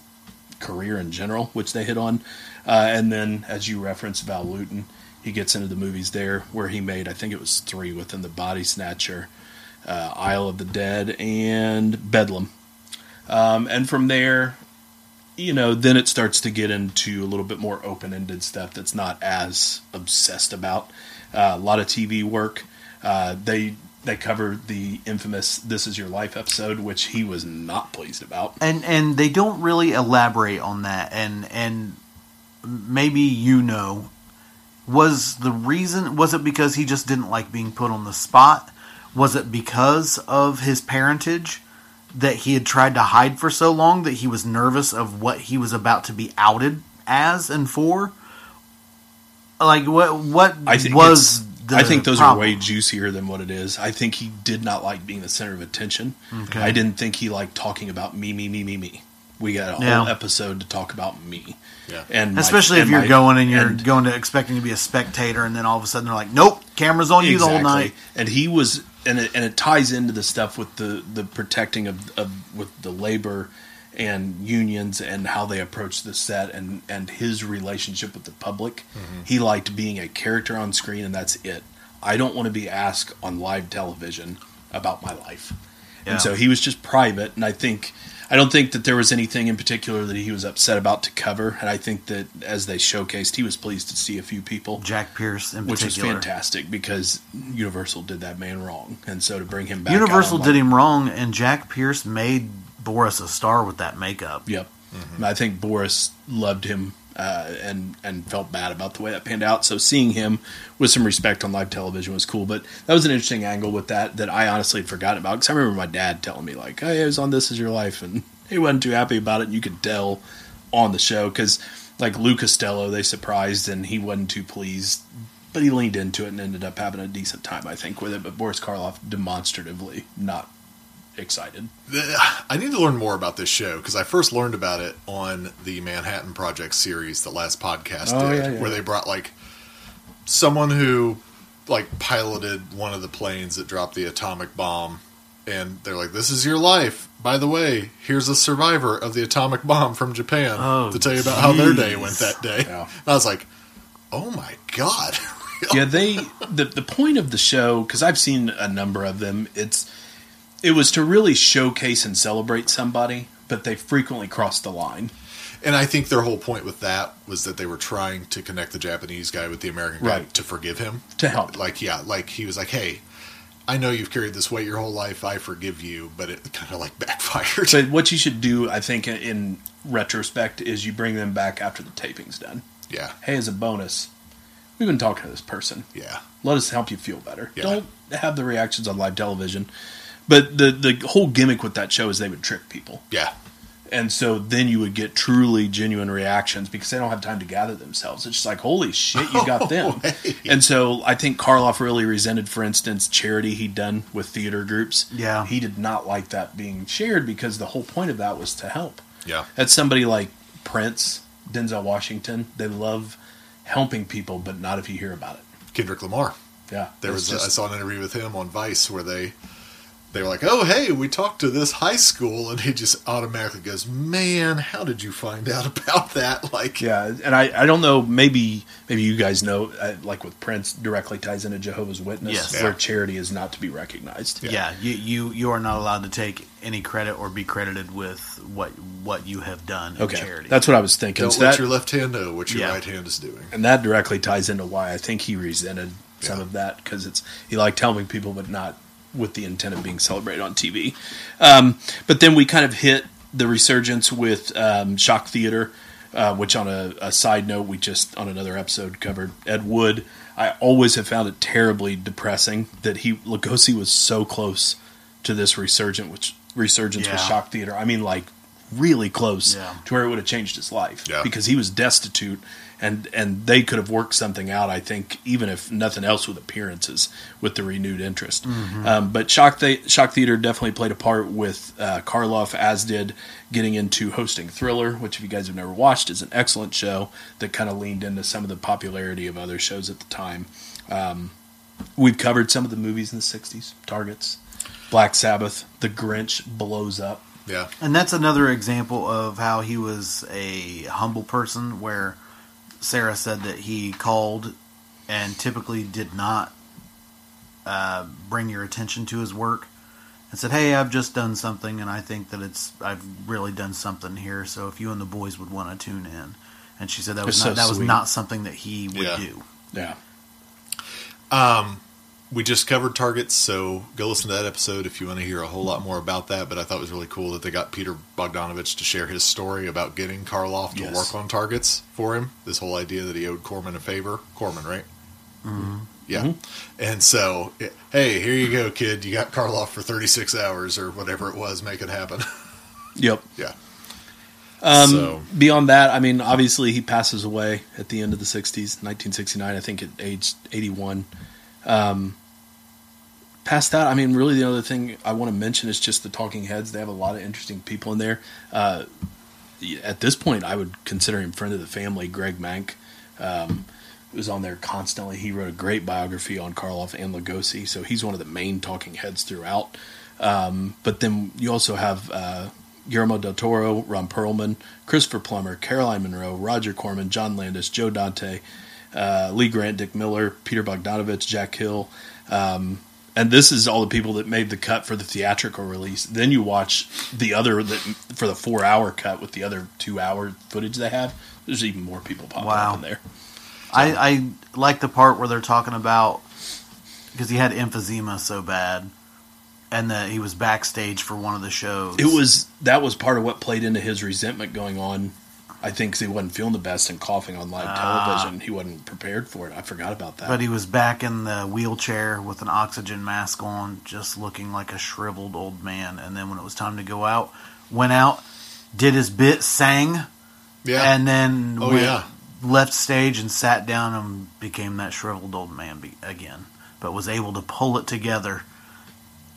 career in general, which they hit on. Uh, and then, as you referenced, Val Lewton, he gets into the movies there where he made, I think it was three within the Body Snatcher, uh, Isle of the Dead, and Bedlam. Um, and from there, you know, then it starts to get into a little bit more open ended stuff that's not as obsessed about. Uh, a lot of TV work. Uh, they they cover the infamous "This Is Your Life" episode, which he was not pleased about. and and they don't really elaborate on that and and maybe you know was the reason was it because he just didn't like being put on the spot was it because of his parentage that he had tried to hide for so long that he was nervous of what he was about to be outed as and for like what what I think was the I think those problem. are way juicier than what it is. I think he did not like being the center of attention. Okay. I didn't think he liked talking about me, me, me, me, me. We got a whole Yeah. episode to talk about me. Yeah. And my- Especially if and you're my- going and you're and- going to expecting to be a spectator, and then all of a sudden they're like, "Nope, camera's on you the whole night." And he was, and it, and it ties into the stuff with the the protecting of, of with the labor and unions and how they approach the set and and his relationship with the public. Mm-hmm. He liked being a character on screen, and that's it. I don't want to be asked on live television about my life. Yeah. And so he was just private, and I think. I don't think that there was anything in particular that he was upset about to cover, and I think that as they showcased, he was pleased to see a few people. Jack Pierce in which was fantastic because Universal did that man wrong, and so to bring him back, Universal did him wrong, and Jack Pierce made Boris a star with that makeup. Yep, mm-hmm. I think Boris loved him uh, and and felt bad about the way that panned out. So seeing him with some respect on live television was cool. But that was an interesting angle with that that I honestly had forgotten about because I remember my dad telling me like, "Hey, I was on This Is Your Life," and he wasn't too happy about it. And you could tell on the show because like Lou Costello, they surprised and he wasn't too pleased. But he leaned into it and ended up having a decent time, I think, with it. But Boris Karloff demonstratively not excited. I need to learn more about this show because I first learned about it on the Manhattan Project series, the last podcast Oh, did, yeah, yeah. where they brought like someone who like piloted one of the planes that dropped the atomic bomb, and they're like, "This is your life." By the way, here's a survivor of the atomic bomb from Japan Oh, to tell you about how their day went that day. Yeah. And I was like, "Oh my god!" yeah, they the the point of the show because I've seen a number of them. It's it was to really showcase and celebrate somebody, but they frequently crossed the line. And I think their whole point with that was that they were trying to connect the Japanese guy with the American guy Right. to forgive him. To help. Like, yeah, like he was like, hey, I know you've carried this weight your whole life. I forgive you. But it kind of like backfired. But what you should do, I think, in retrospect, is you bring them back after the taping's done. yeah. Hey, as a bonus, we've been talking to this person. Yeah. Let us help you feel better. Yeah. Don't have the reactions on live television. But the the whole gimmick with that show is they would trick people. Yeah. And so then you would get truly genuine reactions because they don't have time to gather themselves. It's just like, holy shit, you got oh, them. hey. And so I think Karloff really resented, for instance, charity he'd done with theater groups. Yeah. He did not like that being shared because the whole point of that was to help. Yeah. That's somebody like Prince, Denzel Washington. They love helping people, but not if you hear about it. Kendrick Lamar. Yeah. There was I just- saw an interview with him on Vice where they they were like, "Oh, hey, we talked to this high school," and he just automatically goes, "Man, how did you find out about that?" Like, Yeah, and I, I don't know. Maybe maybe you guys know, uh, like with Prince, directly ties into Jehovah's Witness, Yes. where Yeah. charity is not to be recognized. Yeah, you, you you are not allowed to take any credit or be credited with what what you have done in Okay, charity. that's what I was thinking. don't So let that- your left hand know what your Yeah. right hand is doing. and that directly ties into why I think he resented some Yeah. of that because it's he liked helping people, but not with the intent of being celebrated on TV. Um, but then we kind of hit the resurgence with um, Shock Theater, uh, which on a, a side note we just on another episode covered Ed Wood. I always have found it terribly depressing that he Lugosi was so close to this resurgent, which resurgence with Shock Theater. I mean, like really close Yeah. to where it would have changed his life Yeah. because he was destitute and and they could have worked something out i think even if nothing else with appearances with the renewed interest. Um, but shock, the- shock theater definitely played a part with uh, karloff as did getting into hosting thriller which if you guys have never watched is an excellent show that kind of leaned into some of the popularity of other shows at the time. Um, we've covered some of the movies in the 60s targets black sabbath the grinch blows up. Yeah, And that's another example of how he was a humble person, where Sarah said that he called and typically did not uh, bring your attention to his work and said, "Hey, I've just done something, and I think that it's I've really done something here. So if you and the boys would want to tune in." And she said that was It's not, so that was not something that he would Yeah. do. yeah we just covered targets, so go listen to that episode if you want to hear a whole lot more about that. But I thought it was really cool that they got Peter Bogdanovich to share his story about getting Karloff to Yes. work on targets for him. This whole idea that he owed Corman a favor. Corman, right? Mm-hmm. Yeah. And so, hey, here you go, kid. You got Karloff for 36 hours or whatever it was. Make it happen. yep yeah. Um, So- Beyond that, I mean, obviously he passes away at the end of the '60s, 1969. I think at age 81. Um, past that, I mean, really, the other thing I want to mention is just the Talking Heads. They have a lot of interesting people in there. Uh, at this point, I would consider him friend of the family. Greg Mank um, was on there constantly. He wrote a great biography on Karloff and Lugosi, so he's one of the main Talking Heads throughout. Um, but then you also have uh, Guillermo del Toro, Ron Perlman, Christopher Plummer, Caroline Munro, Roger Corman, John Landis, Joe Dante, uh, Lee Grant, Dick Miller, Peter Bogdanovich, Jack Hill. Um, and this is all the people that made the cut for the theatrical release. Then you watch the other that for the four hour cut with the other two hour footage they have. There's even more people popping Wow. up in there. I, I like the part where they're talking about because he had emphysema so bad, and that he was backstage for one of the shows. It was that was part of what played into his resentment going on. I think he wasn't feeling the best and coughing on live Ah. television. He wasn't prepared for it. I forgot about that. But he was back in the wheelchair with an oxygen mask on, just looking like a shriveled old man. And then when it was time to go out, went out, did his bit, sang, Yeah. and then Oh, went, yeah. left stage and sat down and became that shriveled old man be- again. But was able to pull it together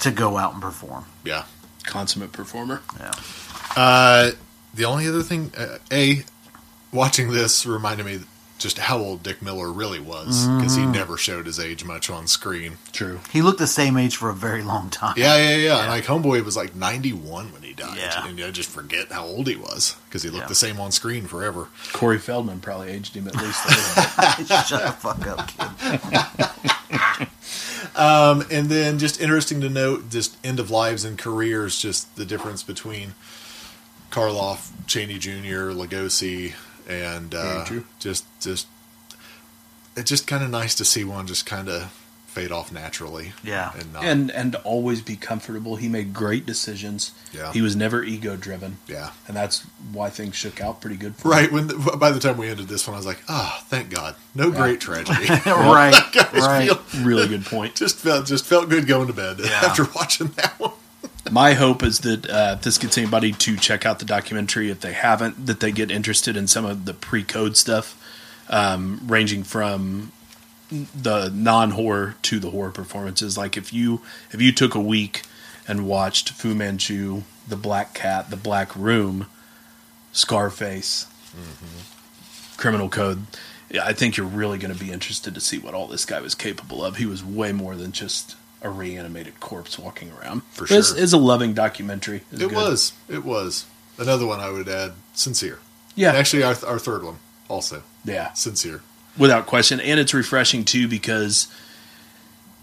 to go out and perform. yeah. consummate performer. Yeah. Uh, the only other thing, uh, a watching this reminded me just how old Dick Miller really was because he never showed his age much on screen. True. He looked the same age for a very long time. Yeah, yeah, yeah. And like Homeboy was like 91 when he died. Yeah. And I just forget how old he was because he looked Yeah. the same on screen forever. Corey Feldman probably aged him at least a little bit. Shut the fuck up, kid. Um, and then just interesting to note, just end of lives and careers, just the difference between Karloff, Chaney Jr., Lugosi, and uh, just just it's just kind of nice to see one just kind of fade off naturally. Yeah. and not, and and always be comfortable. He made great decisions. Yeah. He was never ego driven, yeah. and that's why things shook out pretty good for him. Right when the, by the time we ended this one, I was like, ah, thank God, no great tragedy. right. Right. feel- Really good point. just felt just felt good going to bed Yeah. after watching that one. My hope is that uh, if this gets anybody to check out the documentary, if they haven't, that they get interested in some of the pre-code stuff, um, ranging from the non-horror to the horror performances. Like if you if you took a week and watched Fu Manchu, The Black Cat, The Black Room, Scarface, Criminal Code. Yeah, I think you're really going to be interested to see what all this guy was capable of. He was way more than just a reanimated corpse walking around. For sure. it's a loving documentary. It's It good. was. It was. Another one I would add, Sincere. Yeah. Actually, our, our third one, also. Yeah, Sincere. without question, and it's refreshing too because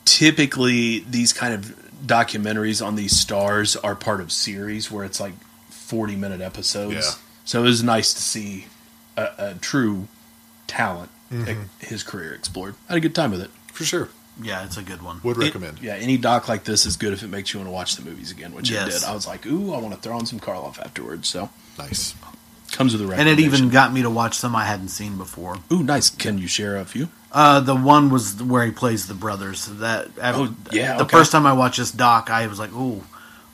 typically these kind of documentaries on these stars are part of series where it's like forty minute episodes. Yeah. So it was nice to see a, a true talent Mm-hmm. his career explored. I had a good time with it. For sure. Yeah, it's a good one. Would It- recommend. yeah, any doc like this is good if it makes you want to watch the movies again, which Yes. it did. I was like, ooh, I want to throw on some Karloff afterwards. So Nice. comes with a And it even got me to watch some I hadn't seen before. ooh, nice. Can you share a few? Uh, the one was where he plays the brothers. That Oh, yeah, The okay. first time I watched this doc, I was like, "Ooh,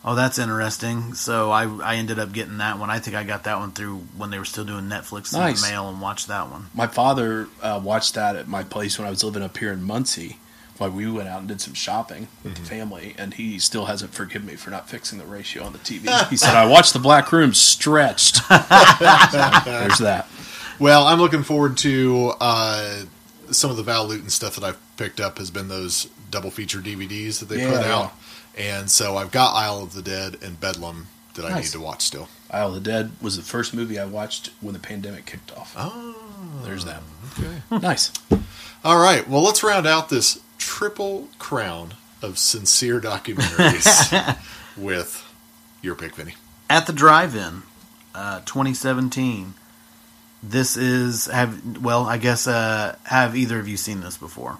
oh, that's interesting." So I I ended up getting that one. I think I got that one through when they were still doing Netflix in Nice. the mail and watched that one. My father uh, watched that at my place when I was living up here in Muncie. While we went out and did some shopping with Mm-hmm. the family, and he still hasn't forgiven me for not fixing the ratio on the TV. he said, "I watched the Black Room stretched." So, there's that. Well, I'm looking forward to uh, some of the Val Lewton stuff that I've picked up has been those double feature DVDs that they Yeah, put yeah. out. And so I've got Isle of the Dead and Bedlam that I need to watch still. Isle of the Dead was the first movie I watched when the pandemic kicked off. Oh, There's that. okay. Nice. All right. Well, let's round out this triple crown of sincere documentaries with your pick, Vinny. At the drive-in, uh, 2017. This is have well, I guess. Uh, have either of you seen this before?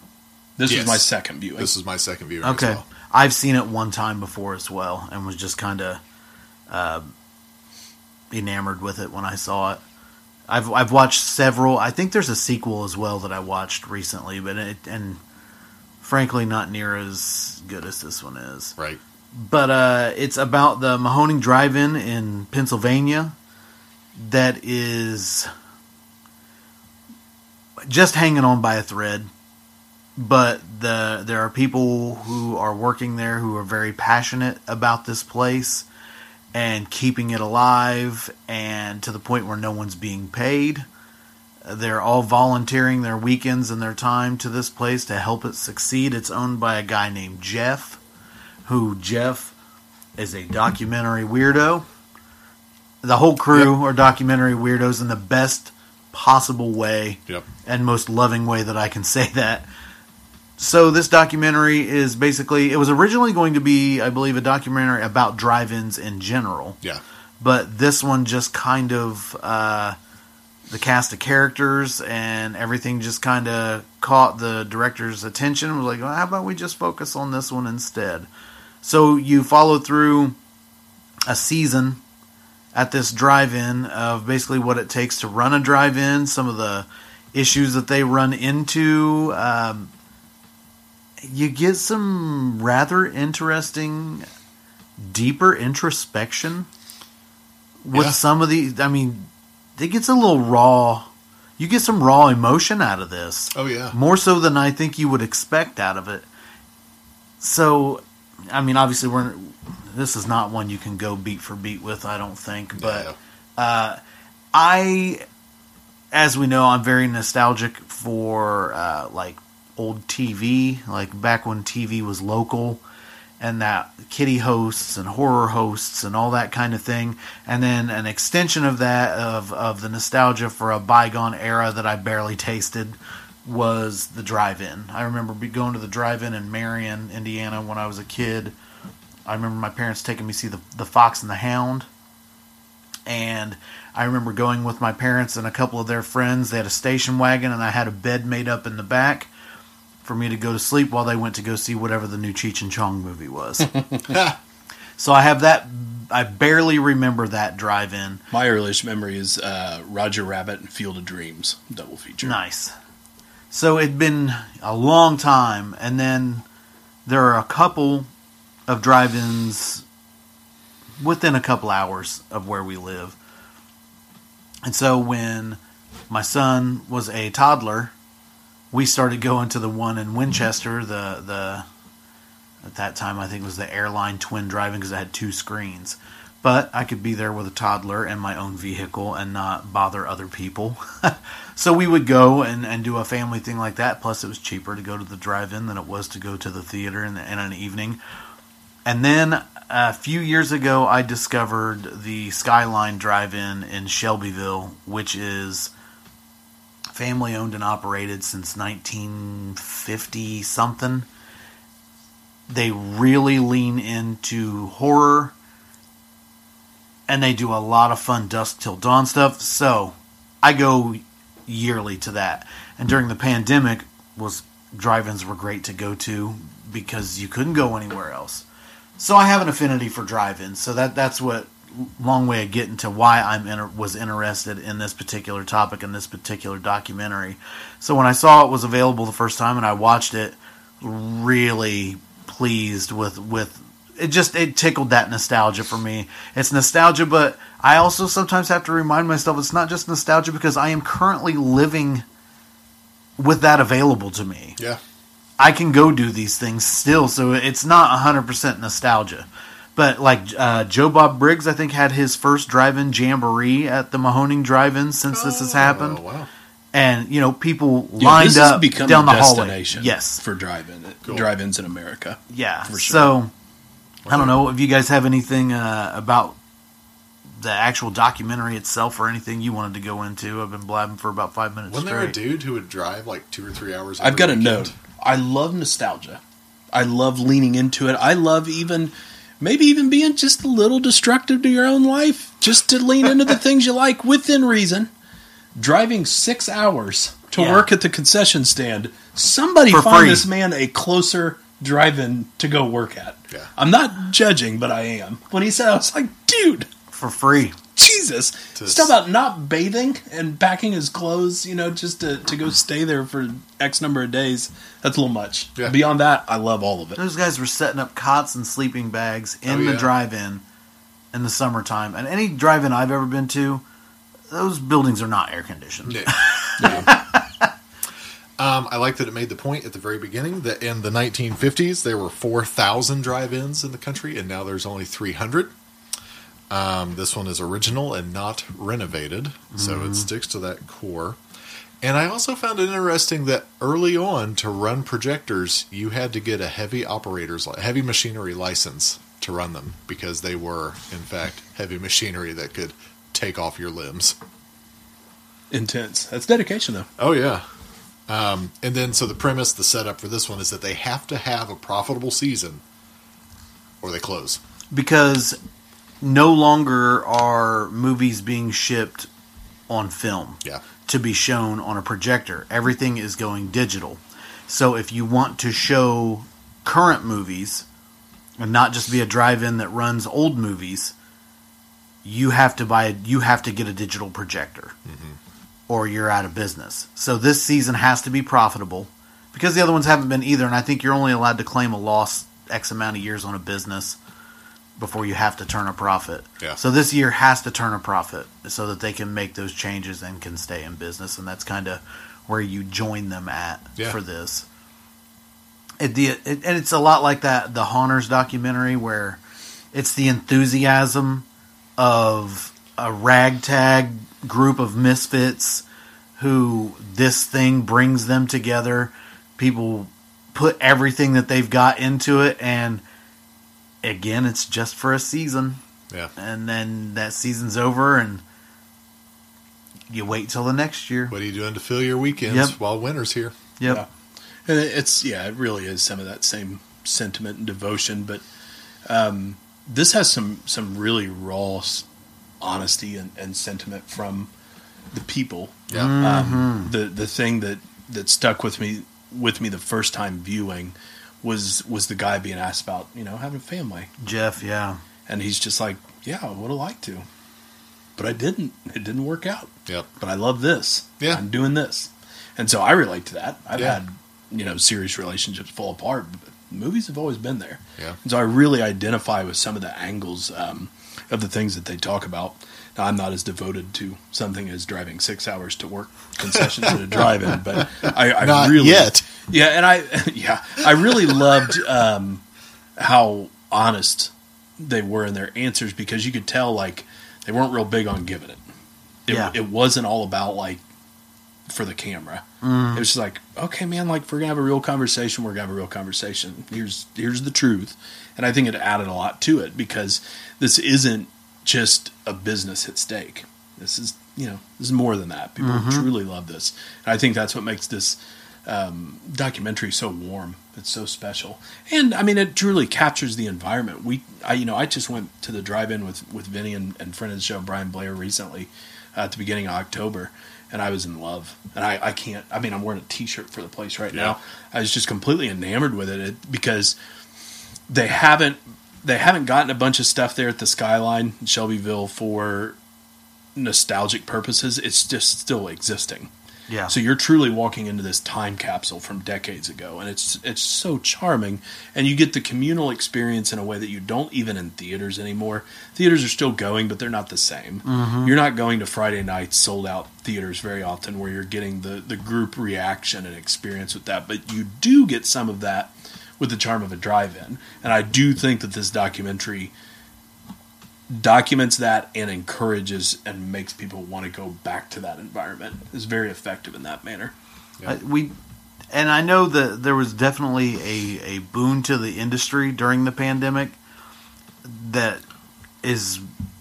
This Yes. was my second viewing. This is my second viewing Okay, as well. I've seen it one time before as well, and was just kind of uh, enamored with it when I saw it. I've I've watched several. I think there's a sequel as well that I watched recently, but it and frankly not near as good as this one is. Right. But uh, it's about the Mahoning Drive-In in Pennsylvania that is just hanging on by a thread but the there are people who are working there who are very passionate about this place and keeping it alive and to the point where no one's being paid. They're all volunteering their weekends and their time to this place to help it succeed. It's owned by a guy named Jeff, who Jeff is a documentary weirdo. The whole crew are documentary weirdos in the best possible way Yep. and most loving way that I can say that. So this documentary is basically it was originally going to be, I believe, a documentary about drive-ins in general, Yeah. but this one just kind of uh, the cast of characters and everything just kind of caught the director's attention. Was like, well, how about we just focus on this one instead? So you follow through a season at this drive-in of basically what it takes to run a drive-in, some of the issues that they run into. Um, you get some rather interesting, deeper introspection with Yeah. some of the. I mean, it gets a little raw. You get some raw emotion out of this Oh yeah. more so than I think you would expect out of it. So, I mean, obviously, we're this is not one you can go beat for beat with. I don't think, but Yeah. uh, I, as we know, I'm very nostalgic for uh, like old TV, like back when TV was local. And that kitty hosts and horror hosts and all that kind of thing, and then an extension of that of of the nostalgia for a bygone era that I barely tasted was the drive-in. I remember going to the drive-in in Marion, Indiana, when I was a kid. I remember my parents taking me see the the Fox and the Hound, and I remember going with my parents and a couple of their friends. They had a station wagon, and I had a bed made up in the back for me to go to sleep while they went to go see whatever the new Cheech and Chong movie was. so I have that. I barely remember that drive-in. My earliest memory is uh, Roger Rabbit and Field of Dreams double feature. Nice. So it'd been a long time, and then there are a couple of drive-ins within a couple hours of where we live. And so when my son was a toddler, we started going to the one in Winchester, the the at that time I think it was the airline twin driving because it had two screens. But I could be there with a toddler and my own vehicle and not bother other people. so we would go and, and do a family thing like that. Plus, it was cheaper to go to the drive-in than it was to go to the theater in, the, in an evening. And then a few years ago, I discovered the Skyline Drive-In in Shelbyville, which is family owned and operated since 1950 something. They really lean into horror and they do a lot of fun dusk till dawn stuff. So I go yearly to that. And during the pandemic, was drive-ins were great to go to because you couldn't go anywhere else. So I have an affinity for drive-ins. So that that's what long way of getting to why I'm inter- was interested in this particular topic and this particular documentary. So when I saw it was available the first time and I watched it, really pleased with with it just it tickled that nostalgia for me. It's nostalgia, but I also sometimes have to remind myself it's not just nostalgia because I am currently living with that available to me. Yeah. I can go do these things still, so it's not 100% nostalgia. But like uh, Joe Bob Briggs, I think had his first drive-in jamboree at the Mahoning Drive-In since this has happened, Oh, wow. and you know people Yeah, lined this up has down a the hallway. Yes, for drive-in Cool. drive-ins in America. yeah. for sure. So I don't know if you guys have anything uh, about the actual documentary itself or anything you wanted to go into. I've been blabbing for about five minutes Wasn't there a dude who would drive like two or three hours? I've every got a note. I love nostalgia. I love leaning into it. I love even maybe even being just a little destructive to your own life, just to lean into the things you like within reason. Driving six hours to Yeah. work at the concession stand. Somebody For find free. this man a closer drive-in to go work at. Yeah. I'm not judging, but I am. When he said, I was like, dude, for free. Jesus. To Stuff about not bathing and packing his clothes, you know, just to, to go stay there for X number of days. That's a little much. Yeah. Beyond that, I love all of it. Those guys were setting up cots and sleeping bags in Oh, the yeah. drive-in in the summertime. And any drive-in I've ever been to, those buildings are not air conditioned. Yeah. Yeah. Um, I like that it made the point at the very beginning that in the 1950s there were 4,000 drive-ins in the country, and now there's only 300. Um, this one is original and not renovated, so it sticks to that core. And I also found it interesting that early on, to run projectors, you had to get a heavy operators, heavy machinery license to run them because they were, in fact, heavy machinery that could take off your limbs. Intense. That's dedication, though. Oh yeah. Um, and then so the premise, the setup for this one is that they have to have a profitable season, or they close. because no longer are movies being shipped on film Yeah. to be shown on a projector. Everything is going digital. So if you want to show current movies and not just be a drive-in that runs old movies, you have to buy you have to get a digital projector. Mm-hmm. Or you're out of business. So this season has to be profitable because the other ones haven't been either and I think you're only allowed to claim a loss X amount of years on a business before you have to turn a profit. Yeah. So this year has to turn a profit so that they can make those changes and can stay in business, and that's kind of where you join them at Yeah. for this. It, the, it, and it's a lot like that the Haunters documentary where it's the enthusiasm of a ragtag group of misfits who this thing brings them together. People put everything that they've got into it, and again, it's just for a season, Yeah. and then that season's over, and you wait till the next year. What are you doing to fill your weekends Yep. while winter's here? Yep. Yeah. And it's yeah, it really is some of that same sentiment and devotion, but um, this has some some really raw honesty and, and sentiment from the people. Yeah. Um, the the thing that that stuck with me with me the first time viewing was was the guy being asked about you know having a family, Jeff, yeah. and he's just like, yeah, I would have liked to, but I didn't. It didn't work out Yep. but I love this. Yeah. I'm doing this. And so I relate to that. I've Yeah. had, you know, serious relationships fall apart, but movies have always been there. Yeah. And so I really identify with some of the angles um, of the things that they talk about. Now, I'm not as devoted to something as driving six hours to work concessions at a drive-in, but I, I Not really, yet. Yeah, and I, yeah, I really loved um, how honest they were in their answers because you could tell like they weren't real big on giving it. It, Yeah. it wasn't all about like for the camera. It was just like, okay, man, like if we're gonna have a real conversation, we're gonna have a real conversation. Here's here's the truth, and I think it added a lot to it because this isn't just a business at stake. This is you know this is more than that. People truly love this, and I think that's what makes this um, documentary so warm. It's so special, and I mean, it truly captures the environment. We, I, you know, I just went to the drive-in with with Vinny and, and friend of the show Brian Blair recently uh, at the beginning of October, and I was in love. And I, I can't. I mean, I'm wearing a T-shirt for the place right Yeah. now. I was just completely enamored with it, it because they haven't they haven't gotten a bunch of stuff there at the Skyline in Shelbyville for nostalgic purposes. It's just still existing. Yeah. So you're truly walking into this time capsule from decades ago, and it's it's so charming, and you get the communal experience in a way that you don't even in theaters anymore. Theaters are still going, but they're not the same. Mm-hmm. You're not going to Friday night sold out theaters very often, where you're getting the the group reaction and experience with that. But you do get some of that with the charm of a drive-in, and I do think that this documentary documents that and encourages and makes people want to go back to that environment is very effective in that manner. Yeah. Uh, we and I know that there was definitely a, a boon to the industry during the pandemic that is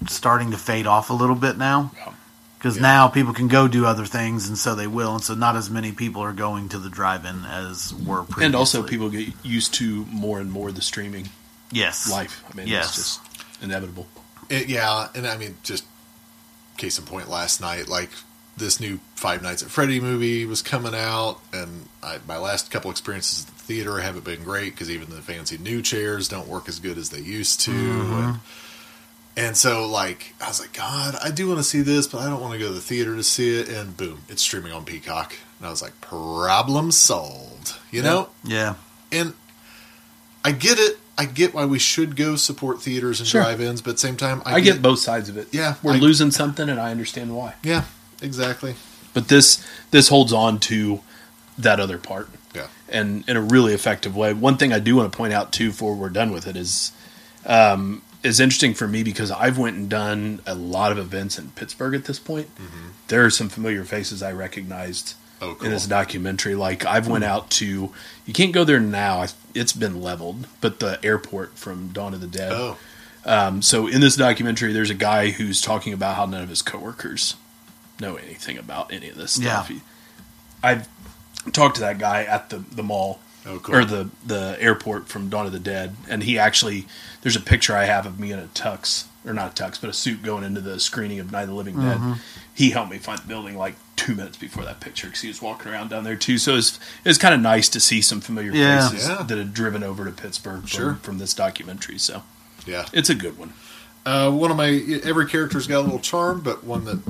starting to fade off a little bit now Yeah. because Yeah. now people can go do other things and so they will and so not as many people are going to the drive-in as were previously. And also people get used to more and more the streaming yes life. I mean, Yes. it's just inevitable. It, yeah, and I mean, just case in point, last night, like this new Five Nights at Freddy movie was coming out, and I, my last couple experiences at the theater haven't been great because even the fancy new chairs don't work as good as they used to. Mm-hmm. And, and so, like, I was like, God, I do want to see this, but I don't want to go to the theater to see it. And boom, it's streaming on Peacock. And I was like, problem solved, you know? yeah And I get it. I get why we should go support theaters and Sure. drive-ins, but at the same time, I, I, get, both sides of it. Yeah, We're I- losing something and I understand why. Yeah, exactly. But this this holds on to that other part Yeah. and in a really effective way. One thing I do want to point out too, before we're done with it, is um, is interesting for me because I've went and done a lot of events in Pittsburgh at this point. There are some familiar faces I recognized Oh, cool. in this documentary. Like I've went out to, you can't go there now. It's been leveled, but the airport from Dawn of the Dead. Oh, Um, so in this documentary, there's a guy who's talking about how none of his coworkers know anything about any of this stuff. Yeah. He- I've talked to that guy at the, the mall oh, cool. or the the airport from Dawn of the Dead, and he actually there's a picture I have of me in a tux or not a tux, but a suit going into the screening of Night of the Living Dead. He helped me find the building like two minutes before that picture because he was walking around down there too. So it's it's kind of nice to see some familiar Yeah. faces Yeah. that had driven over to Pittsburgh from, Sure. from this documentary. So yeah. it's a good one. Uh, one of my every character's got a little charm, but one that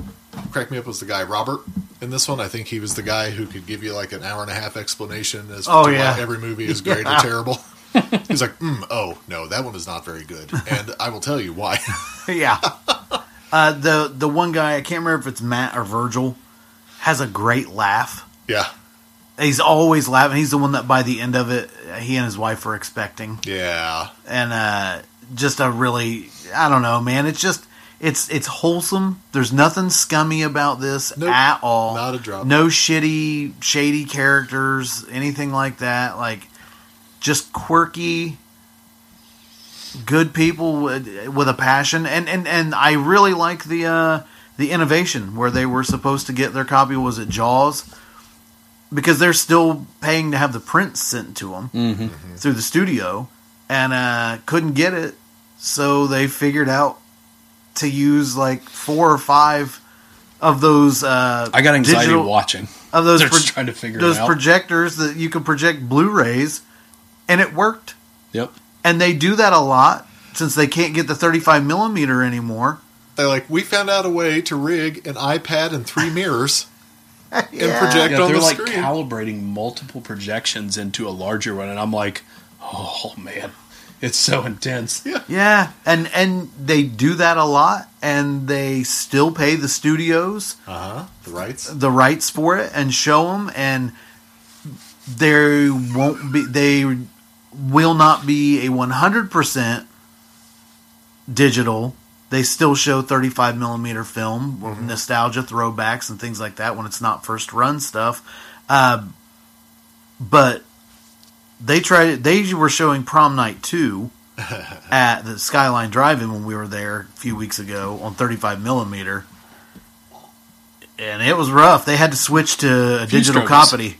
cracked me up was the guy Robert. In this one, I think he was the guy who could give you like an hour and a half explanation as Oh, to yeah. why every movie is great or terrible. He's like, mm, "Oh no, that one is not very good," and I will tell you why. yeah. Uh, the the one guy I can't remember if it's Matt or Virgil has a great laugh. yeah, He's always laughing. He's the one that by the end of it, he and his wife were expecting, yeah, and uh, just a really I don't know, man. It's just it's it's wholesome. There's nothing scummy about this Nope. at all. Not a drop. No shitty, shady characters, anything like that. Like just quirky, good people with, with a passion, and and and I really like the uh, the innovation where they were supposed to get their copy. Was it Jaws? Because they're still paying to have the prints sent to them Mm-hmm. through the studio, and uh, couldn't get it, so they figured out to use like four or five of those. Uh, I got anxiety digital- watching. of those pro- trying to figure those it out. projectors that you could project Blu-rays, and it worked. yep. And they do that a lot since they can't get the 35 millimeter anymore. They're like, we found out a way to rig an iPad and three mirrors Yeah. project- Yeah, on they're like calibrating multiple projections into a larger one, and I'm like, oh man, it's so intense. Yeah, Yeah, and and they do that a lot, and they still pay the studios uh huh. The rights. the rights for it and show them, and they won't be. They will not be a 100 percent digital. They still show 35 millimeter film, with nostalgia throwbacks and things like that when it's not first run stuff. Uh, but they tried. They were showing Prom Night two at the Skyline Drive-In when we were there a few weeks ago on 35 millimeter, and it was rough. They had to switch to a digital copy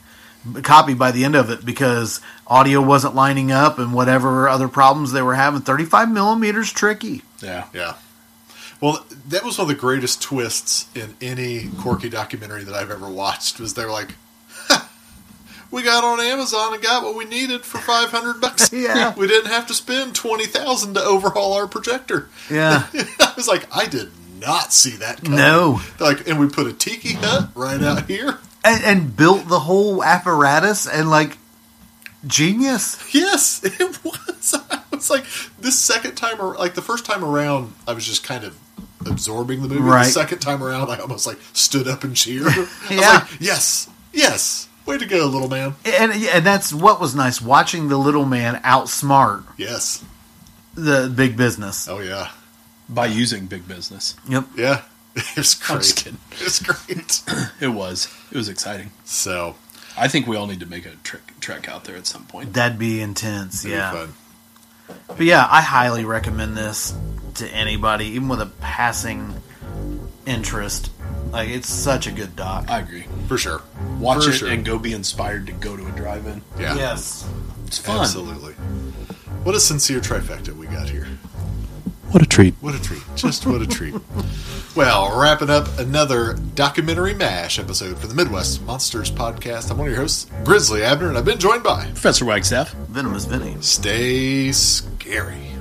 copy by the end of it because audio wasn't lining up and whatever other problems they were having. 35 millimeters tricky. Yeah. Yeah. Well, that was one of the greatest twists in any quirky documentary that I've ever watched. Was they're like, we got on Amazon and got what we needed for five hundred bucks. Yeah. we didn't have to spend twenty thousand to overhaul our projector. Yeah. I was like, I did not see that. Coming. No. Like, and we put a tiki hut right out here. and, and built the whole apparatus and like genius. Yes, it was. I was like, this second time, like the first time around, I was just kind of absorbing the movie. Right. The second time around, I almost like stood up and cheered. I was Yeah. like, yes, yes, way to go, little man. And and that's what was nice watching the little man outsmart Yes. the big business. Oh yeah. By using big business, Yep. Yeah. It was great. just. It was great. it was it was exciting. so I think we all need to make a trek trek out there at some point. That'd be intense. it'd be yeah. fun. But yeah, I highly recommend this to anybody, even with a passing interest. Like it's such a good doc. I agree. for sure. Watch For it sure. and go be inspired to go to a drive-in. Yeah. Yes. It's fun. Absolutely. What a sincere trifecta we got here. What a treat. What a treat. Just what a treat. Well, wrapping up another documentary MASH episode for the Midwest Monsters podcast. I'm one of your hosts, Grizzly Abner, and I've been joined by Professor Wagstaff. Venomous Vinny. Stay Scary.